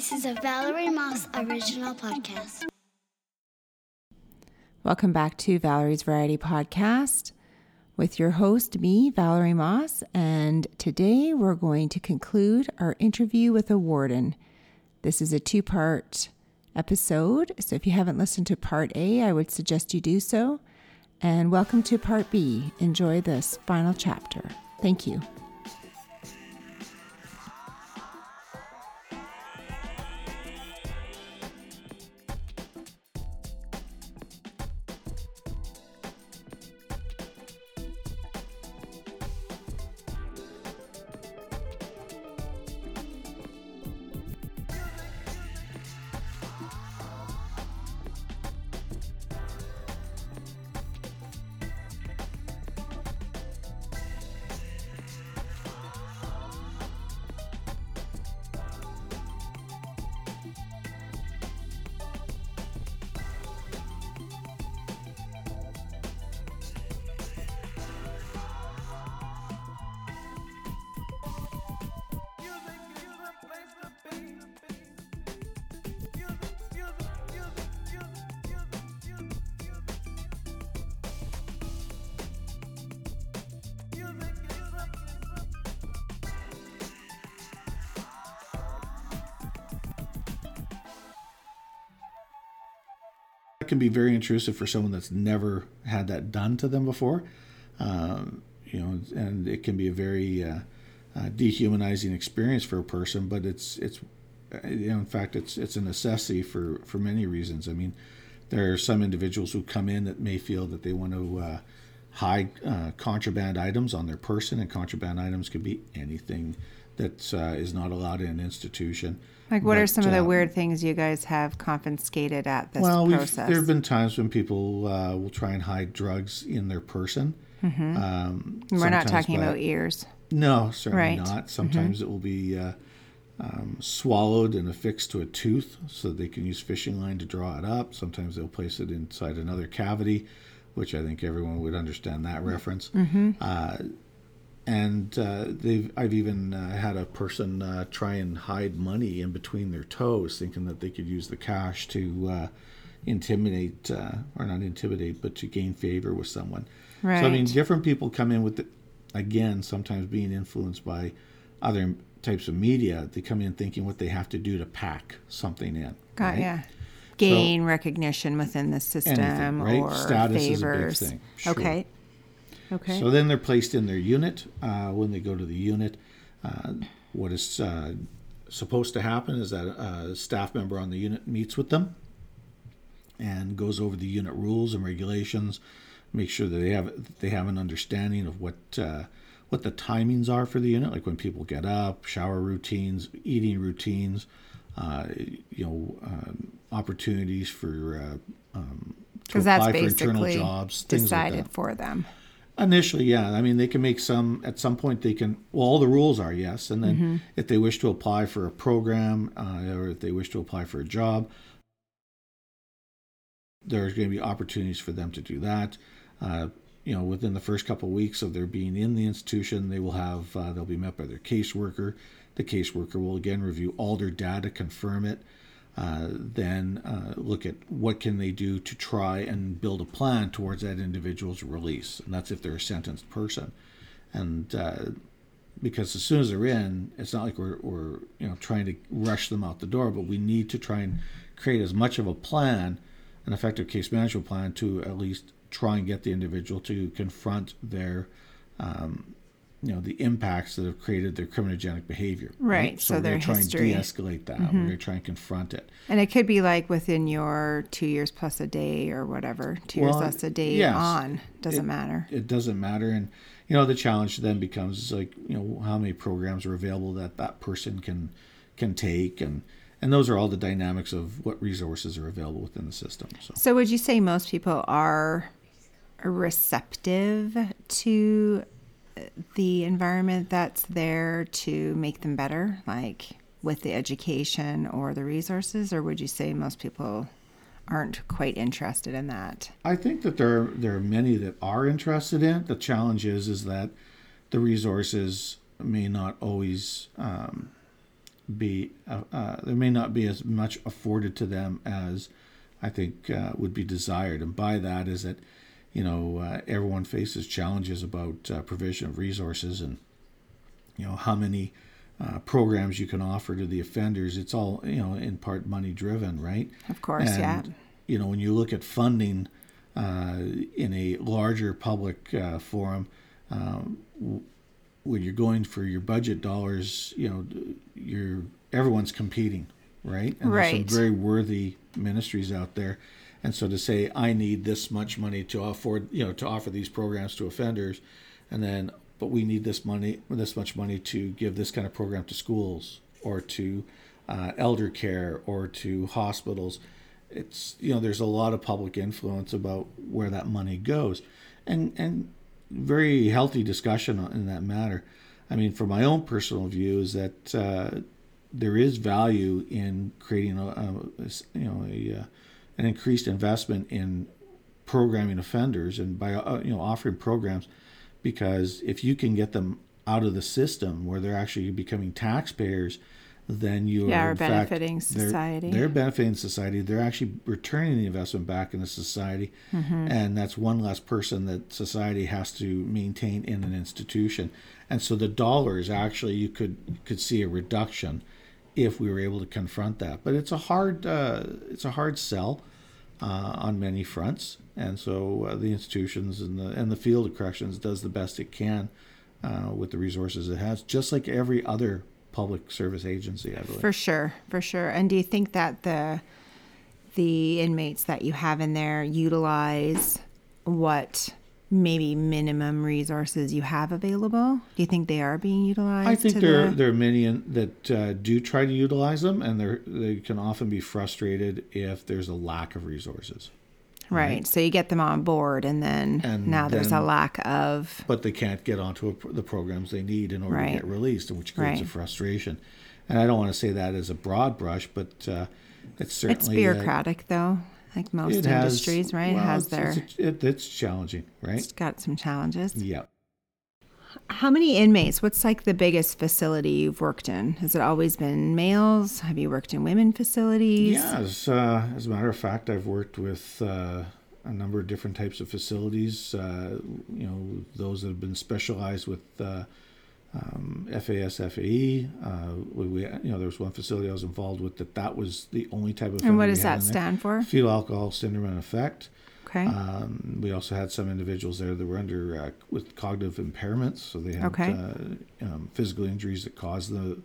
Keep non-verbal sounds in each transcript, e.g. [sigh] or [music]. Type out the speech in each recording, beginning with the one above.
This is a Valerie Moss original podcast. Welcome back to Valerie's Variety Podcast with your host, me, Valerie Moss. And today we're going to conclude our interview with a warden. This is a two part episode. So if you haven't listened to part A, I would suggest you do so. And welcome to part B. Enjoy this final chapter. Thank you. Can be very intrusive for someone that's never had that done to them before. Um, you know, and it can be a very uh, uh, dehumanizing experience for a person. But it's it's you know, in fact, it's it's a necessity for for many reasons. I mean, there are some individuals who come in that may feel that they want to uh, hide uh, contraband items on their person, and contraband items can be anything that uh, is not allowed in an institution. Like, what but, are some of the uh, weird things you guys have confiscated at this well, process? there have been times when people uh, will try and hide drugs in their person. Mm-hmm. Um, We're not talking by, about ears. No, certainly right. not. Mm-hmm. Sometimes mm-hmm. it will be uh, um, swallowed and affixed to a tooth so they can use fishing line to draw it up. Sometimes they'll place it inside another cavity, which I think everyone would understand that reference. Mm-hmm. And uh, they've I've even uh, had a person uh, try and hide money in between their toes, thinking that they could use the cash to uh, intimidate uh, or not intimidate, but to gain favor with someone. Right. So I mean, different people come in with the, again sometimes being influenced by other types of media. They come in thinking what they have to do to pack something in. Got right? yeah. Gain so, recognition within the system anything, right? or Status favors. Is a big thing. Sure. Okay. Okay. So then they're placed in their unit. Uh, when they go to the unit, uh, what is uh, supposed to happen is that a staff member on the unit meets with them and goes over the unit rules and regulations, make sure that they have they have an understanding of what uh, what the timings are for the unit, like when people get up, shower routines, eating routines, uh, you know, um, opportunities for uh, um, because that's basically jobs, decided like that. for them. Initially, yeah. I mean, they can make some, at some point, they can, well, all the rules are yes. And then mm-hmm. if they wish to apply for a program uh, or if they wish to apply for a job, there's going to be opportunities for them to do that. Uh, you know, within the first couple of weeks of their being in the institution, they will have, uh, they'll be met by their caseworker. The caseworker will again review all their data, confirm it, uh, then uh, look at what can they do to try and build a plan towards that individual's release. And that's if they're a sentenced person. And uh, because as soon as they're in it's not like we're, we're you know trying to rush them out the door but we need to try and create as much of a plan an effective case management plan to at least try and get the individual to confront their um, you know the impacts that have created their criminogenic behavior. Right. right? So, so they're trying to de-escalate that. Mm-hmm. We're going to try and confront it. And it could be like within your two years plus a day or whatever. Two well, years plus a day yes, on doesn't it, matter. It doesn't matter, and you know the challenge then becomes like you know how many programs are available that that person can can take and. And those are all the dynamics of what resources are available within the system. So, so would you say most people are receptive to the environment that's there to make them better, like with the education or the resources, or would you say most people aren't quite interested in that? I think that there there are many that are interested in it. The challenge is is that the resources may not always um, be uh, uh, there may not be as much afforded to them as I think uh, would be desired. And by that is that you know uh, everyone faces challenges about uh, provision of resources and you know how many uh, programs you can offer to the offenders. It's all you know in part money driven, right? Of course, and, yeah. You know when you look at funding uh, in a larger public uh, forum. Um, when you're going for your budget dollars, you know, you're everyone's competing, right? And right. there's some very worthy ministries out there. And so to say I need this much money to afford, you know, to offer these programs to offenders, and then but we need this money, this much money to give this kind of program to schools or to uh, elder care or to hospitals. It's you know there's a lot of public influence about where that money goes, and and very healthy discussion in that matter. I mean, from my own personal view, is that uh, there is value in creating a, a you know a, uh, an increased investment in programming offenders and by uh, you know offering programs because if you can get them out of the system where they're actually becoming taxpayers then you yeah, are are benefiting fact, they're, society. They're, benefiting society. They're actually returning the investment back into society, mm-hmm. and that's one less person that society has to maintain in an institution. And so the dollars actually you could could see a reduction if we were able to confront that. But it's a hard uh, it's a hard sell uh, on many fronts, and so uh, the institutions and the and the field of corrections does the best it can uh, with the resources it has, just like every other public service agency, I believe. For sure, for sure. And do you think that the the inmates that you have in there utilize what maybe minimum resources you have available? Do you think they are being utilized? I think there the... there are many in, that uh, do try to utilize them, and they they can often be frustrated if there's a lack of resources. Right. right. So you get them on board, and then and now then, there's a lack of. But they can't get onto a, the programs they need in order right. to get released, which creates right. a frustration. And I don't want to say that as a broad brush, but uh, it's certainly it's bureaucratic, uh, though. Like most industries, has, right? Well, it has it's, their. It's, it, it's challenging, right? It's got some challenges. Yeah. How many inmates? What's like the biggest facility you've worked in? Has it always been males? Have you worked in women facilities? Yes. Uh, as a matter of fact, I've worked with uh, a number of different types of facilities. Uh, you know, those that have been specialized with uh, um, FAS, FAE. Uh, we, we, you know, there was one facility I was involved with that that was the only type of. And what does that stand for? Fetal alcohol syndrome and effect. Okay. Um, we also had some individuals there that were under uh, with cognitive impairments, so they had okay. uh, um, physical injuries that caused the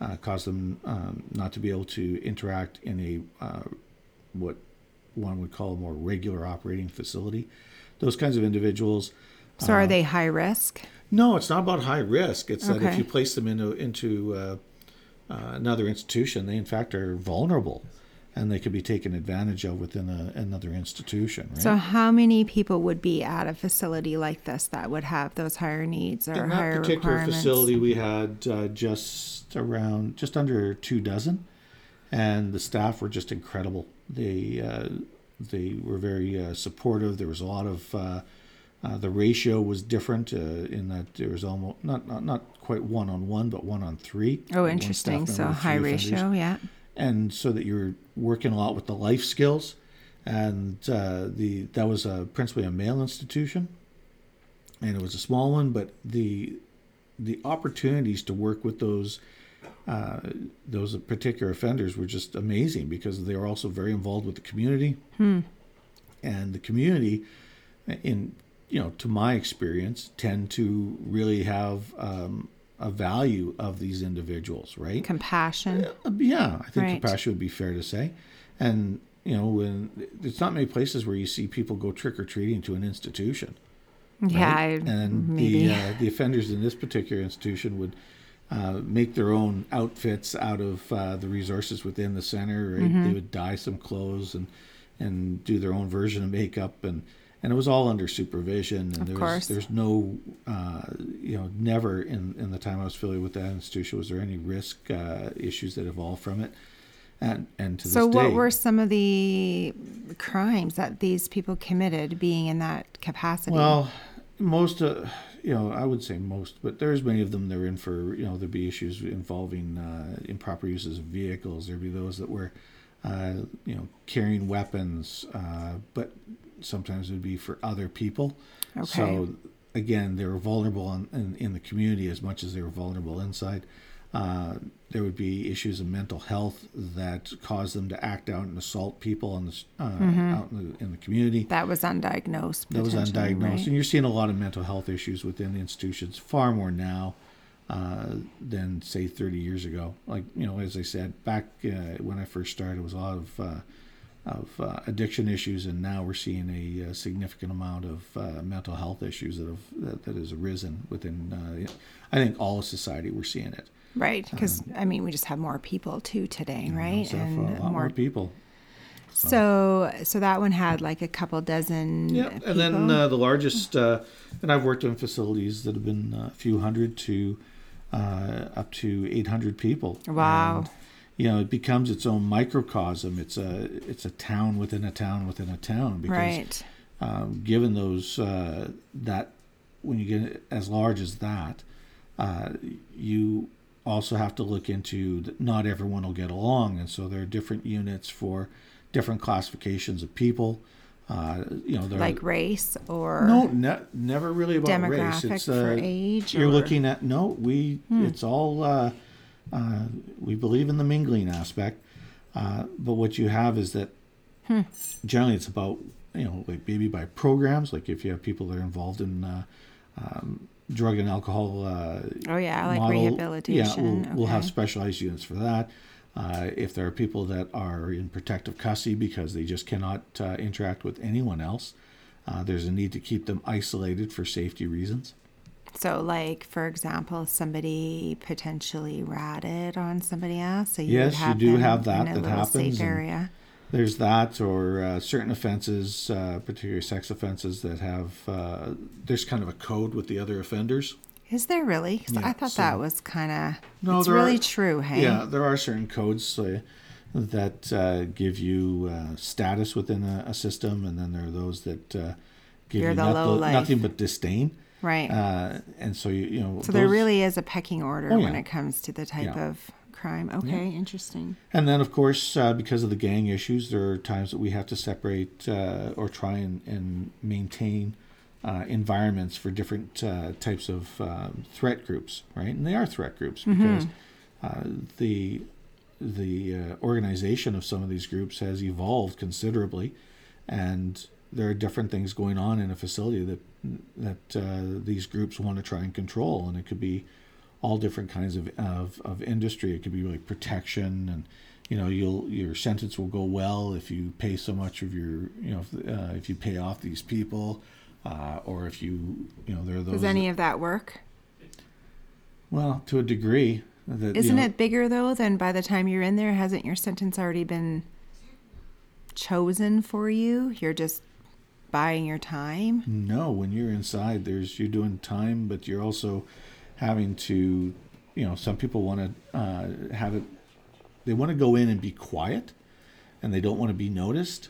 uh, caused them um, not to be able to interact in a uh, what one would call a more regular operating facility. Those kinds of individuals. So are they high risk? No, it's not about high risk. It's okay. that if you place them into into uh, uh, another institution, they in fact are vulnerable, and they could be taken advantage of within a, another institution. Right? So, how many people would be at a facility like this that would have those higher needs or in higher that particular facility, we had uh, just around just under two dozen, and the staff were just incredible. They uh, they were very uh, supportive. There was a lot of uh, uh, the ratio was different uh, in that there was almost not not, not quite one on one, but one on three. Oh, interesting. So high ratio, yeah. And so that you're working a lot with the life skills, and uh, the that was a, principally a male institution, and it was a small one, but the the opportunities to work with those uh, those particular offenders were just amazing because they were also very involved with the community, hmm. and the community, in you know, to my experience, tend to really have um, a value of these individuals, right? Compassion. Uh, yeah, I think right. compassion would be fair to say, and you know, when there's not many places where you see people go trick or treating to an institution. Yeah, right? I, and maybe. the uh, the offenders in this particular institution would uh, make their own outfits out of uh, the resources within the center. Right? Mm-hmm. They would dye some clothes and and do their own version of makeup, and and it was all under supervision. And of there course. was there's no uh, you know never in in the time I was affiliated with that institution was there any risk uh, issues that evolved from it. And, and to the so this what day, were some of the crimes that these people committed being in that capacity Well, most uh, you know, I would say most, but there's many of them that are in for, you know, there'd be issues involving uh, improper uses of vehicles. There'd be those that were, uh, you know, carrying weapons, uh, but sometimes it would be for other people. Okay. So again, they were vulnerable in, in, in the community as much as they were vulnerable inside. Uh, there would be issues of mental health that caused them to act out and assault people in the, uh, out in the, in the community That was undiagnosed. that was undiagnosed. right? And you're seeing a lot of mental health issues within the institutions, far more now uh, than say 30 years ago. Like you know, as I said, back uh, when I first started, it was a lot of uh, of uh, addiction issues, and now we're seeing a, uh significant amount of uh, mental health issues that have that, that has arisen within. Uh, I think all of society. We're seeing it. Right, because I mean, we just have more people too today, right? So, a lot more people. So, so that one had like a couple dozen. Yeah, people. and then uh, the largest, uh, and I've worked in facilities that have been a few hundred to uh, up to 800 people. Wow. And, you know, it becomes its own microcosm. It's a it's a town within a town within a town because right. um, given those uh, that when you get as large as that, uh, you also have to look into that not everyone will get along, and so there are different units for different classifications of people. Uh, you know, like race or no, ne- never really about race. demographic It's for uh, age. you're or- Hmm. looking at no. We it's all uh, uh, we believe in the mingling aspect, uh, but what you have is that Hmm. generally it's about you know like maybe by programs. Like if you have people that are involved in uh, um, drug and alcohol. Uh, Oh yeah, like model, rehabilitation. Yeah, we'll, we'll have specialized units for that. Uh, if there are people that are in protective custody because they just cannot uh, interact with anyone else, uh, there's a need to keep them isolated for safety reasons. So, like for example, somebody potentially ratted on somebody else. So you Yes, you do have that that happens, area. There's that, or uh, certain offenses, uh, particularly sex offenses, that have uh, there's kind of a code with the other offenders. Is there really? 'Cause Yeah, I thought so- that was kind of. No, it's really are- true. Hey. Yeah, there are certain codes uh, that uh, give you uh, status within a, a system, and then there are those that uh, give You're you not- nothing but disdain. Right. Uh, and so you, you know. so there really is a pecking order Oh, when it comes to the type Yeah. of crime. Okay, interesting. And then, of course, uh, because of the gang issues, there are times that we have to separate uh, or try and, and maintain uh, environments for different uh, types of um, threat groups, right? And they are threat groups because uh, the the uh, organization of some of these groups has evolved considerably, and there are different things going on in a facility that that uh, these groups want to try and control, and it could be all different kinds of, of, of industry. It could be like protection, and you know, you'll your sentence will go well if you pay so much of your, you know, if, uh, if you pay off these people, uh, or if you, you know, there are those. Does any of that work? well, to a degree. That, you Isn't know, it bigger though than by the time you're in there? Hasn't your sentence already been chosen for you? You're just buying your time. No, when you're inside, there's you're doing time, but you're also having to, you know, some people want to uh, have it. They want to go in and be quiet, and they don't want to be noticed.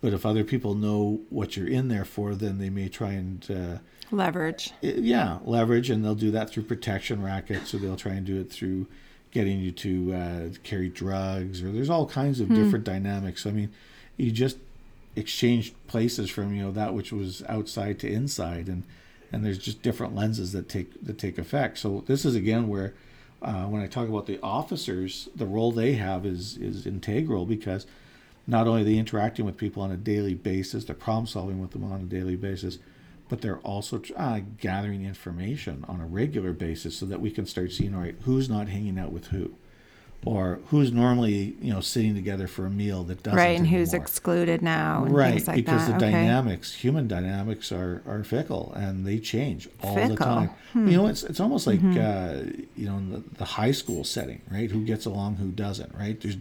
But if other people know what you're in there for, then they may try and, uh, Leverage. yeah, leverage, and they'll do that through protection rackets, or they'll try and do it through getting you to uh, carry drugs, or there's all kinds of different dynamics. I mean, you just exchange places from you know that which was outside to inside, and and there's just different lenses that take that take effect. So this is again where. Uh, when I talk about the officers, the role they have is is integral because not only are they interacting with people on a daily basis, they're problem solving with them on a daily basis, but they're also uh, gathering information on a regular basis so that we can start seeing, all right, who's not hanging out with who, or who's normally you know sitting together for a meal that doesn't, Right, and who's excluded now and right like because that. the okay. dynamics, human dynamics, are are fickle and they change all the time. Hmm. You know, it's it's almost like Mm-hmm. uh, you know in the, the high school setting, right? Who gets along, who doesn't, right? There's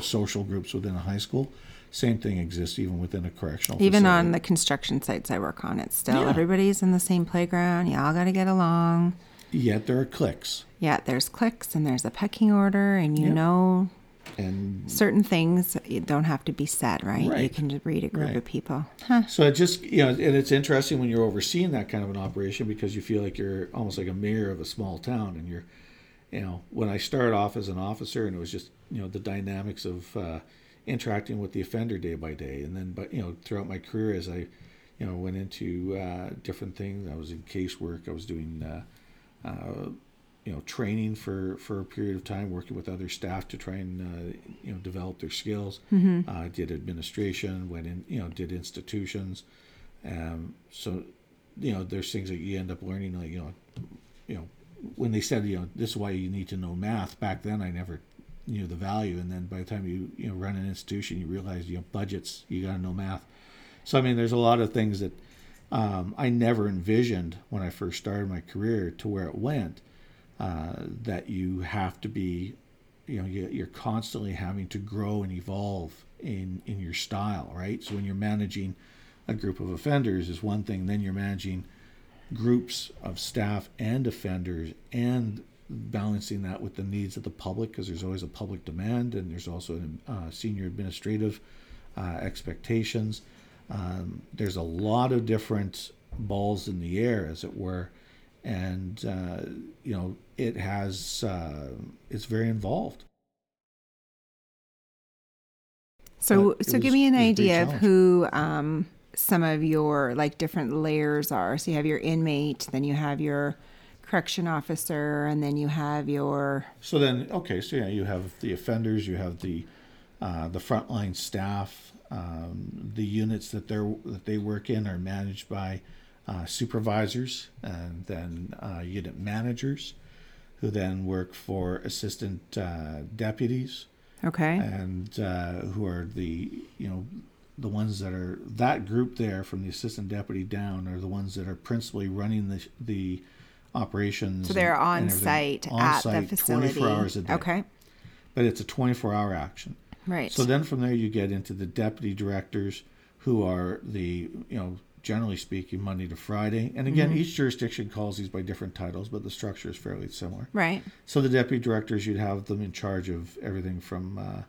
social groups within a high school. Same thing exists even within a correctional. Even facility. on the construction sites I work on, it's still Yeah. everybody's in the same playground. You all got to get along. Yet there are cliques. Yeah, there's clicks and there's a pecking order, and you Yeah. know and Certain things don't have to be said, right? You can just read a group Right. of people. Huh. So it just you know, and it's interesting when you're overseeing that kind of an operation because you feel like you're almost like a mayor of a small town, and you're, you know, when I started off as an officer, and it was just you know the dynamics of uh, interacting with the offender day by day, and then but you know throughout my career as I, you know, went into uh, different things. I was in casework. I was doing. Uh, uh, you know, training for, for a period of time, working with other staff to try and uh, you know develop their skills. Uh, did administration, went in, you know, did institutions. Um, so, you know, there's things that you end up learning, like you know, you know, when they said you know this is why you need to know math. Back then, I never knew the value, and then by the time you you know run an institution, you realize you know budgets, you got to know math. So I mean, there's a lot of things that um, I never envisioned when I first started my career to where it went. Uh, that you have to be, you know, you, you're constantly having to grow and evolve in in your style, right? So when you're managing a group of offenders is one thing, then you're managing groups of staff and offenders and balancing that with the needs of the public because there's always a public demand and there's also uh, senior administrative uh, expectations. Um, there's a lot of different balls in the air, as it were, and uh, you know it has uh, it's very involved. So, But so give was- me an it was a big idea of who um, some of your like different layers are. So you have your inmate, then you have your correction officer, and then you have your So then, okay, so yeah, you have the offenders, you have the uh, the frontline staff. Um, the units that they that they work in are managed by uh, supervisors, and then uh, unit managers, who then work for assistant uh, deputies, okay, and uh, who are the you know the ones that are that group there from the assistant deputy down are the ones that are principally running the the operations. so they're on site On at site, the facility. 24 hours a day Okay, but it's a 24 hour action. Right. So then from there you get into the deputy directors who are the, you know, generally speaking, Monday to Friday. And again, Mm-hmm. each jurisdiction calls these by different titles, but the structure is fairly similar. right. So the deputy directors, you'd have them in charge of everything from uh,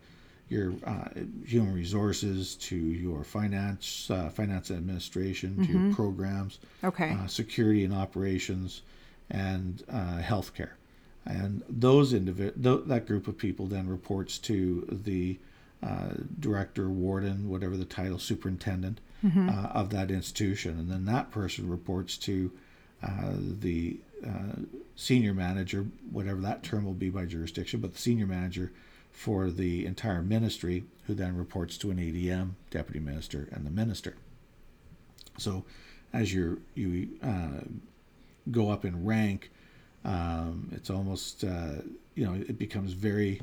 your uh, human resources to your finance, uh, finance and administration, to Mm-hmm. your programs, Okay. uh, security and operations, and uh, healthcare. And those individ- th- that group of people then reports to the uh, director, warden, whatever the title, superintendent uh, of that institution, and then that person reports to uh, the uh, senior manager, whatever that term will be by jurisdiction, but the senior manager for the entire ministry, who then reports to an ADM, deputy minister, and the minister. So, as you you uh, go up in rank, um, it's almost uh, you know it becomes very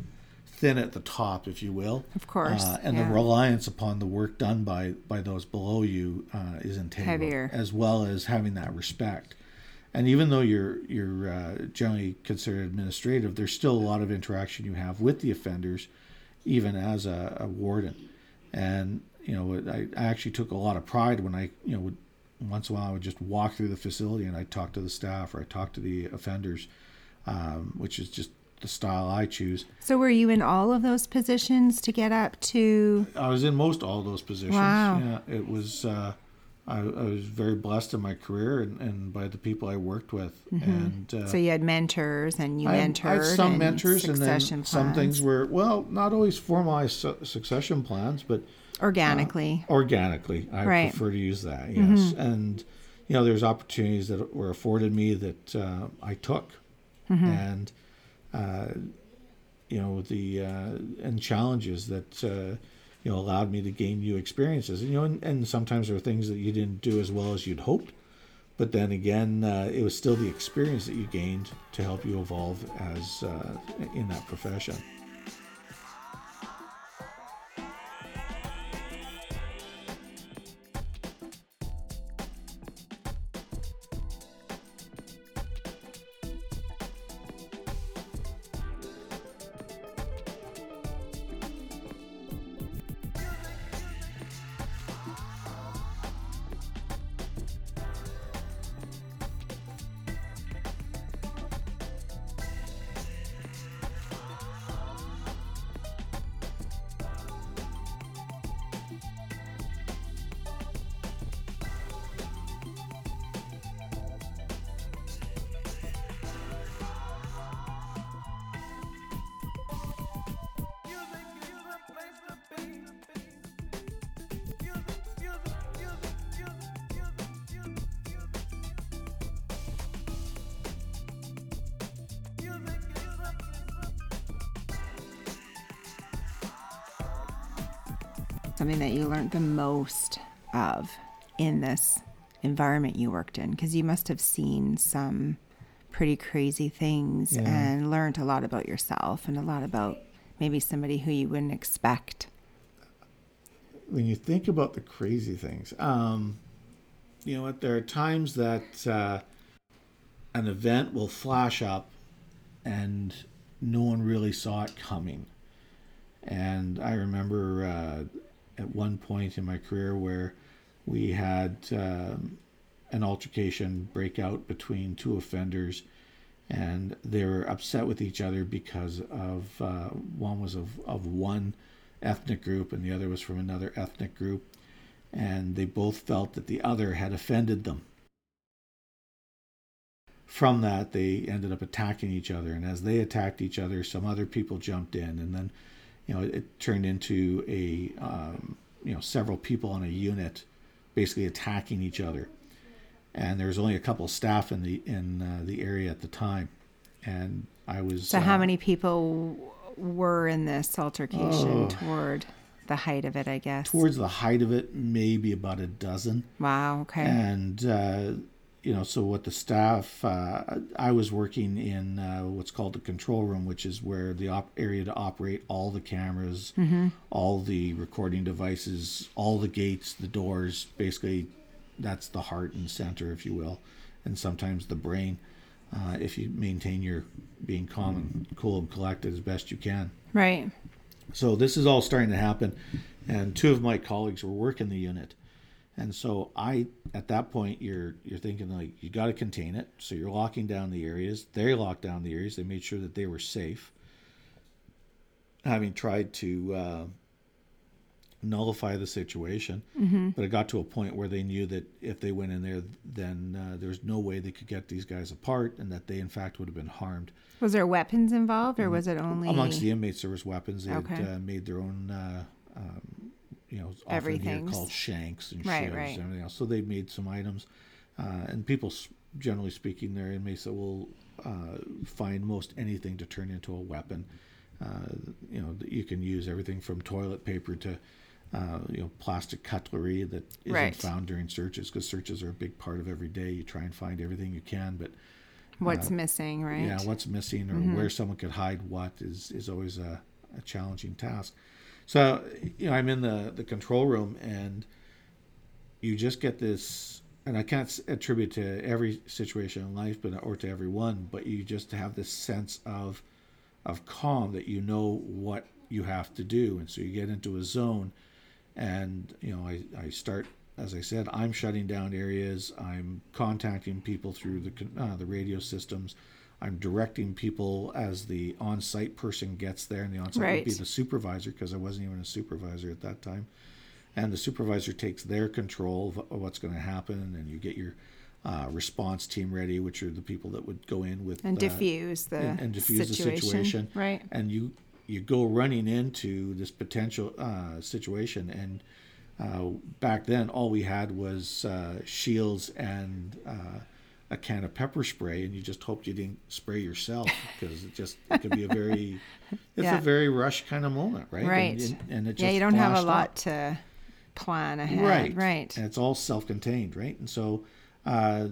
thin at the top, if you will. Of course, uh, and yeah. the reliance upon the work done by by those below you uh, is integral, Heavier. as well as having that respect. And even though you're you're uh, generally considered administrative, there's still a lot of interaction you have with the offenders, even as a, a warden. And you know, I, I actually took a lot of pride when I you know would once in a while I would just walk through the facility and I'd talk to the staff or I talk to the offenders, um, which is just the style I choose. So were you in all of those positions to get up to? I was in most all those positions. Wow. Yeah, it was. Uh, I, I was very blessed in my career and, and by the people I worked with. And uh, Mm-hmm. So you had mentors and you I mentored. I had some mentors, and then succession some things were well, not always formalized su- succession plans, but organically. organically. I Right. prefer to use that. Yes, and you know, there's opportunities that were afforded me that uh, I took, and uh, you know the uh, and challenges that uh, you know allowed me to gain new experiences. And, you know, and, and sometimes there are things that you didn't do as well as you'd hoped. But then again, uh, it was still the experience that you gained to help you evolve as in that profession. Something that you learned the most of in this environment you worked in? Because you must have seen some pretty crazy things Yeah. and learned a lot about yourself and a lot about maybe somebody who you wouldn't expect. when you think about the crazy things, um, you know what? There are times that uh, an event will flash up and no one really saw it coming. And I remember uh, at one point in my career where we had um, an altercation break out between two offenders, and they were upset with each other because of uh, one was of, of one ethnic group and the other was from another ethnic group, and they both felt that the other had offended them. From that, they ended up attacking each other, and as they attacked each other, some other people jumped in, and then, you know, it, it turned into a, um, you know, several people on a unit, basically attacking each other, and there was only a couple of staff in the in uh, the area at the time, and I was. So, how uh, many people were in this altercation Oh. toward the height of it, I guess? Towards the height of it, maybe about a dozen. wow, okay. And, uh, you know, so what the staff, uh, I was working in uh, what's called the control room, which is where the op- area to operate all the cameras, all the recording devices, all the gates, the doors. Basically, that's the heart and center, if you will, and sometimes the brain. Uh, if you maintain your being calm and cool and collected as best you can. right. So this is all starting to happen, and two of my colleagues were working the unit, and so I, at that point, you're you're thinking like you got to contain it. So you're locking down the areas. They locked down the areas. They made sure that they were safe. Having tried to uh, nullify the situation, but it got to a point where they knew that if they went in there, then uh, there's no way they could get these guys apart, and that they in fact would have been harmed. Was there weapons involved, or was it only Mm-hmm. Amongst the inmates, there was weapons. They Okay. had uh, made their own, uh, um, you know, often here called shanks and Right, right. and everything else. So they made some items, uh, and people, generally speaking, there inmates that will uh, find most anything to turn into a weapon. Uh, you know, you can use everything from toilet paper to, uh, you know, plastic cutlery that isn't Right. found during searches because searches are a big part of every day. You try and find everything you can, but what's missing, right? yeah, what's missing or where someone could hide what is is always a, a challenging task. So you know, I'm in the the control room and you just get this, and I can't attribute to every situation in life, but or to every one, but you just have this sense of of calm that you know what you have to do, and so you get into a zone, and you know, I I start. As I said, I'm shutting down areas. I'm contacting people through the uh, the radio systems. I'm directing people as the on-site person gets there, and the on-site would be the supervisor because I wasn't even a supervisor at that time. And the supervisor takes their control of, of what's going to happen, and you get your uh, response team ready, which are the people that would go in with And uh, diffuse the and, and diffuse situation, the situation, right? And you you go running into this potential uh, situation, and uh, back then all we had was uh, shields and uh, a can of pepper spray, and you just hoped you didn't spray yourself because it just it could be a very it's Yeah. a very rush kind of moment, right? And- Right. And, and it yeah, you don't have a lot up. to plan ahead, right right? and it's all self-contained right and so uh,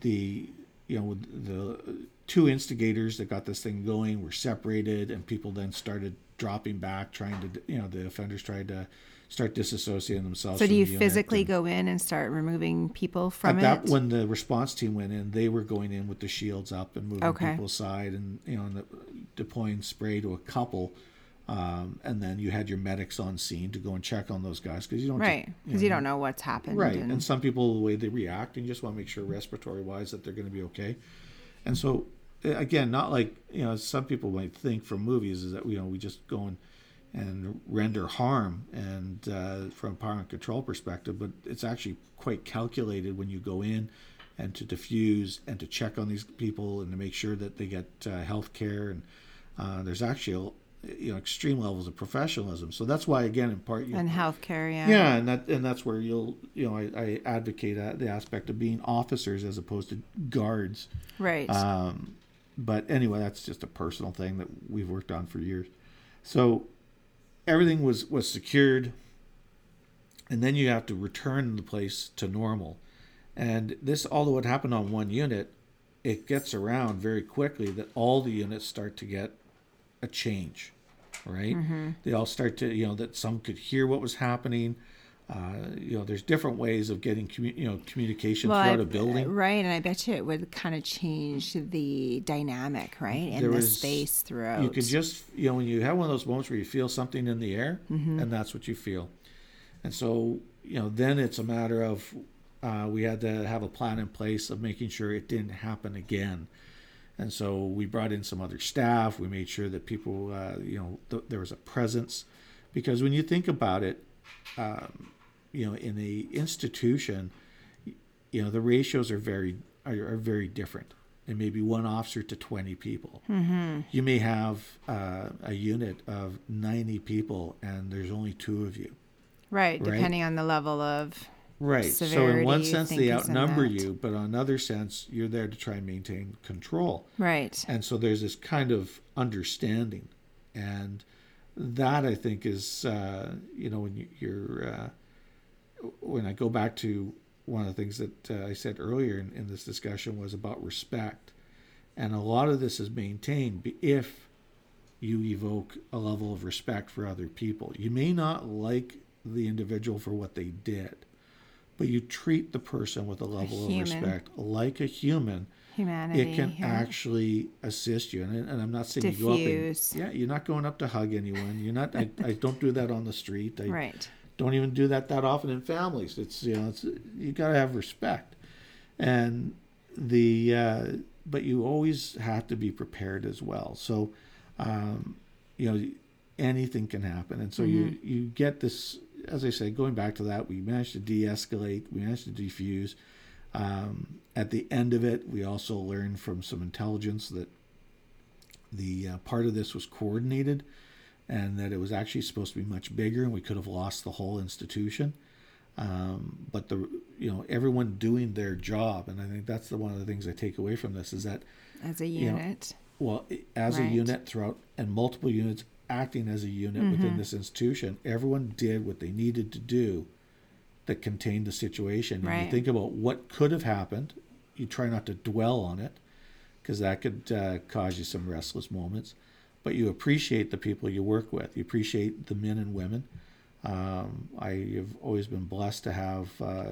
the you know the two instigators that got this thing going were separated and people then started dropping back trying to you know the offenders tried to start disassociating themselves So do you physically and go in and start removing people from at that it? when the response team went in they were going in with the shields up and moving Okay. people aside and you know and the, deploying spray to a couple um, and then you had your medics on scene to go and check on those guys because you don't right, because you don't know what's happened. Right. and- And some people, the way they react, and you just want to make sure respiratory wise that they're going to be okay. And so, uh, again, not like, you know, some people might think from movies is that, you know, we just go and, and render harm and uh, from a power and control perspective, but it's actually quite calculated when you go in and to diffuse and to check on these people and to make sure that they get uh, health care. And uh, there's actually, you know, extreme levels of professionalism. So that's why, again, in part, you and healthcare, yeah. yeah, and that and that's where you'll you know I, I advocate uh, the aspect of being officers as opposed to guards. Right. Um, but anyway, that's just a personal thing that we've worked on for years. So everything was was secured. and then you have to return the place to normal. And this, although it happened on one unit, it gets around very quickly that all the units start to get a change, right? Mm-hmm. They all start to, you know, that some could hear what was happening. Uh, you know, there's different ways of getting, commu- you know, communication Well, throughout I- a building. right? And I bet you it would kind of change the dynamic, right, in There the was- space throughout. You can just, you know, when you have one of those moments where you feel something in the air, Mm-hmm. and that's what you feel. And so, you know, then it's a matter of uh, we had to have a plan in place of making sure it didn't happen again. And so we brought in some other staff. We made sure that people, uh, you know, th- there was a presence, because when you think about it, um, you know, in a institution, you know, the ratios are very are, are very different. There may be one officer to twenty people. Mm-hmm. You may have uh, a unit of ninety people, and there's only two of you. right, right? depending on the level of Right. so in one sense, they outnumber you, but on another sense, you're there to try and maintain control. right. And so there's this kind of understanding, and that I think is, uh, you know, when you, you're, uh, when I go back to one of the things that uh, I said earlier in, in this discussion was about respect, and a lot of this is maintained if you evoke a level of respect for other people. You may not like the individual for what they did, but you treat the person with a level of respect like a human Humanity. it can actually assist you. And, and I'm not saying you go up and, Yeah, you're not going up to hug anyone. You're not. I, I don't do that on the street. I right. Don't even do that that often in families. It's you know, it's you got to have respect, and the uh, but you always have to be prepared as well. So, um, you know, anything can happen, and so you you get this. As I said, going back to that, we managed to de-escalate. We managed to defuse. Um, at the end of it, we also learned from some intelligence that the uh, part of this was coordinated and that it was actually supposed to be much bigger and we could have lost the whole institution. Um, but the you know everyone doing their job, and I think that's the one of the things I take away from this is that As a you know, unit. well as a unit throughout and multiple units acting as a unit Mm-hmm. within this institution, everyone did what they needed to do that contained the situation. And you think about what could have happened. You try not to dwell on it because that could uh, cause you some restless moments. But you appreciate the people you work with. You appreciate the men and women. Um, I have always been blessed to have uh,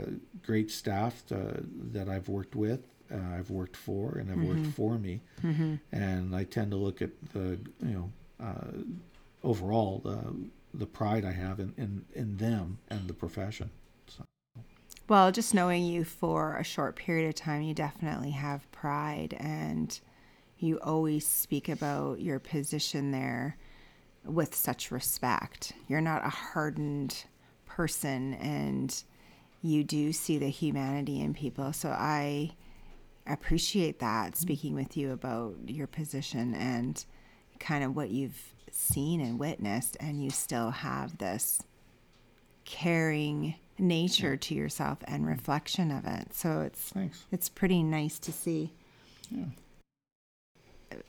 great staff to, that I've worked with, uh, I've worked for, and have worked for me. And I tend to look at the, you know, uh, overall the the pride I have in, in, in them and the profession. So, Well, just knowing you for a short period of time, you definitely have pride and you always speak about your position there with such respect. You're not a hardened person and you do see the humanity in people. So I appreciate that speaking with you about your position and kind of what you've seen and witnessed and you still have this caring nature to yourself and reflection of it. So it's thanks. it's pretty nice to see.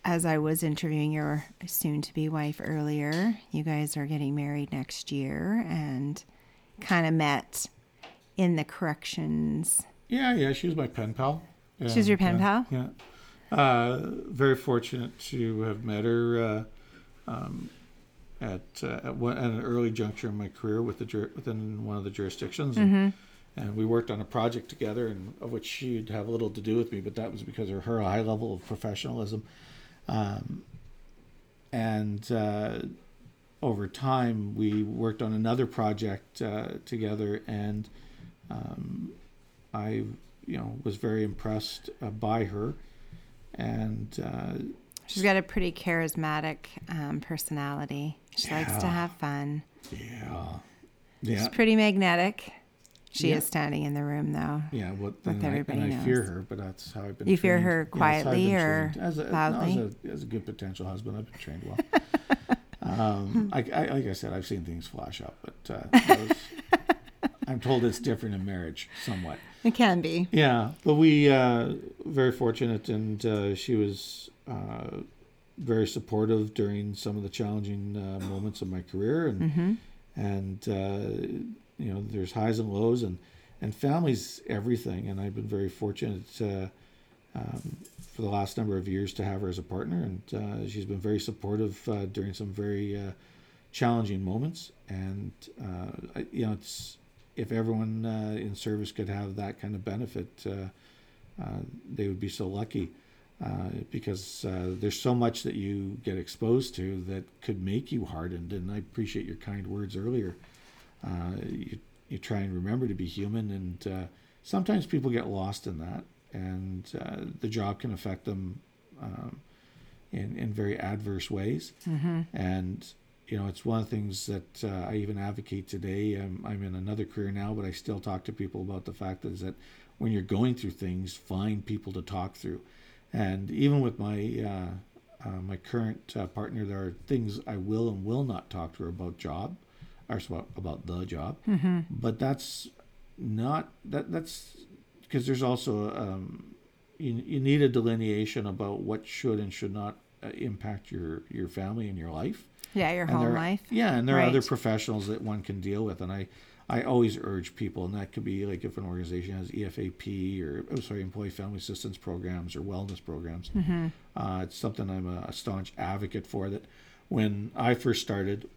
As I was interviewing your soon to be wife earlier, you guys are getting married next year and kind of met in the corrections. Yeah, yeah, she was my pen pal. Yeah, She was your pen yeah, pal? Yeah. Uh, very fortunate to have met her uh, um, at uh, at, one, at an early juncture in my career with the jur- within one of the jurisdictions, and, Mm-hmm. and we worked on a project together, and of which she'd have little to do with me, but that was because of her high level of professionalism, um, and. Uh, over time, we worked on another project uh, together, and um, I, you know, was very impressed uh, by her, and uh, She's got a pretty charismatic um, personality. She likes to have fun. yeah, yeah, She's pretty magnetic. She Yeah. is standing in the room though. yeah. What Like and I, everybody and I fear her, but that's how I've been. You fear trained. her that's how quietly or as a, no, loudly? as a, as a good potential husband, I've been trained well. [laughs] um, I, I, like I said, I've seen things flash up, but uh, those, [laughs] I'm told it's different in marriage somewhat. It can be. Yeah, but we uh, very fortunate, and uh, she was uh, very supportive during some of the challenging uh, moments of my career, and and uh, you know, there's highs and lows, and and family's everything. And I've been very fortunate um, for the last number of years to have her as a partner, and uh, she's been very supportive uh, during some very uh, challenging moments. And uh, I, you know, it's if everyone uh, in service could have that kind of benefit, they would be so lucky. because there's so much that you get exposed to that could make you hardened, and I appreciate your kind words earlier. You you try and remember to be human, and uh, sometimes people get lost in that, and uh, the job can affect them um, in in very adverse ways. Mm-hmm. And you know, it's one of the things that uh, I even advocate today. I'm, I'm in another career now, but I still talk to people about the fact that is that when you're going through things, find people to talk through. And even with my uh, uh, my current uh, partner, there are things I will and will not talk to her about job or about, about the job. Mm-hmm. But that's not that that's because there's also um, you, you need a delineation about what should and should not uh, impact your your family and your life. Yeah, your And home there- life. Yeah, and there Right. are other professionals that one can deal with, and I. I always urge people, and that could be like if an organization has EFAP or oh, sorry, employee family assistance programs or wellness programs. Mm-hmm. Uh, it's something I'm a, a staunch advocate for. That when I first started,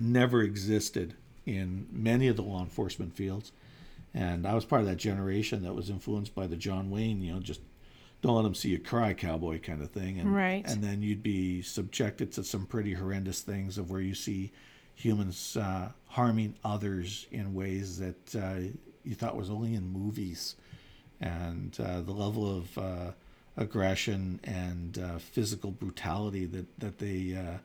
never existed in many of the law enforcement fields. And I was part of that generation that was influenced by the John Wayne, you know, just don't let them see you cry, cowboy kind of thing. And, Right. And then you'd be subjected to some pretty horrendous things of where you see humans uh, harming others in ways that uh, you thought was only in movies. And uh, the level of uh, aggression and uh, physical brutality that, that they uh,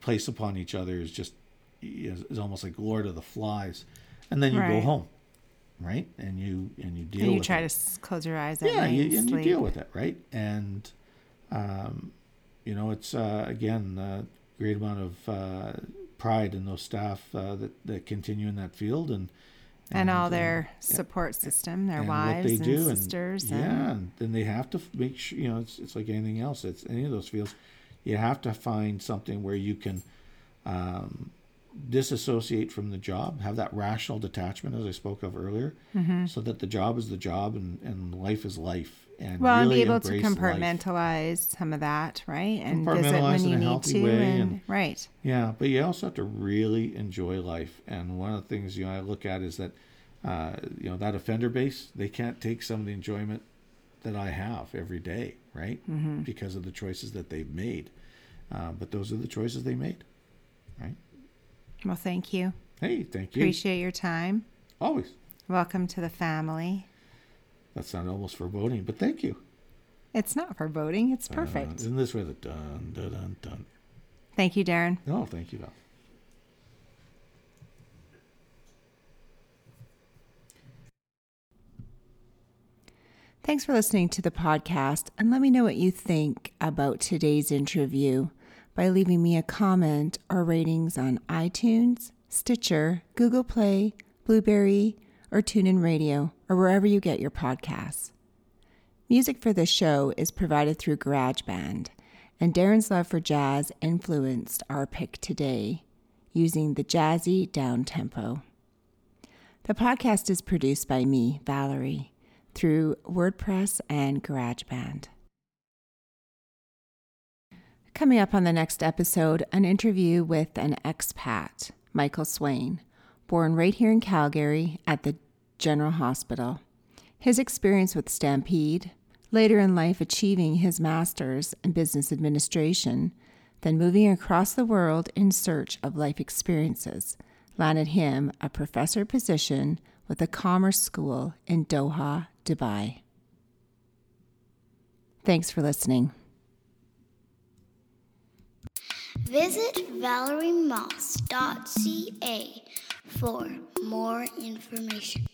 place upon each other is just is, is almost like Lord of the Flies. And then you go home, right? And you and you deal And you try it to close your eyes yeah, you, and and you deal with it, right? And um, you know, it's uh, again a great amount of uh, pride in those staff uh, that that continue in that field and and all uh, their yeah, support system, their and wives and do, sisters. and, yeah, and then they have to make sure you know it's it's like anything else. It's any of those fields, you have to find something where you can. Um, disassociate from the job have that rational detachment as i spoke of earlier Mm-hmm. so that the job is the job and, and life is life and well, and really be able to embrace life. compartmentalize some of that, right? And visit Compartmentalize when in you a need healthy to, way and, and- right. Yeah, but you also have to really enjoy life. And one of the things you know I look at is that uh, you know that offender base they can't take some of the enjoyment that I have every day, right? Mm-hmm. Because of the choices that they've made. Uh, but those are the choices they made, right? Well, thank you. Hey, thank you. Appreciate your time. Always. Welcome to the family. That sounded almost foreboding, but thank you. It's not foreboding. It's Uh, perfect. isn't this where the dun dun dun dun? Thank you, Darren. No, thank you, Val. Thanks for listening to the podcast, and let me know what you think about today's interview by leaving me a comment or ratings on iTunes, Stitcher, Google Play, Blubrry, or TuneIn Radio, or wherever you get your podcasts. Music for this show is provided through GarageBand, and Darren's love for jazz influenced our pick today using the jazzy down tempo. The podcast is produced by me, Valerie, through WordPress and GarageBand. Coming up on the next episode, an interview with an expat, Michael Swain, born right here in Calgary at the General Hospital. His experience with Stampede, later in life achieving his master's in business administration, then moving across the world in search of life experiences, landed him a professor position with a commerce school in Doha, Dubai. Thanks for listening. Visit valeriemoss.ca for more information.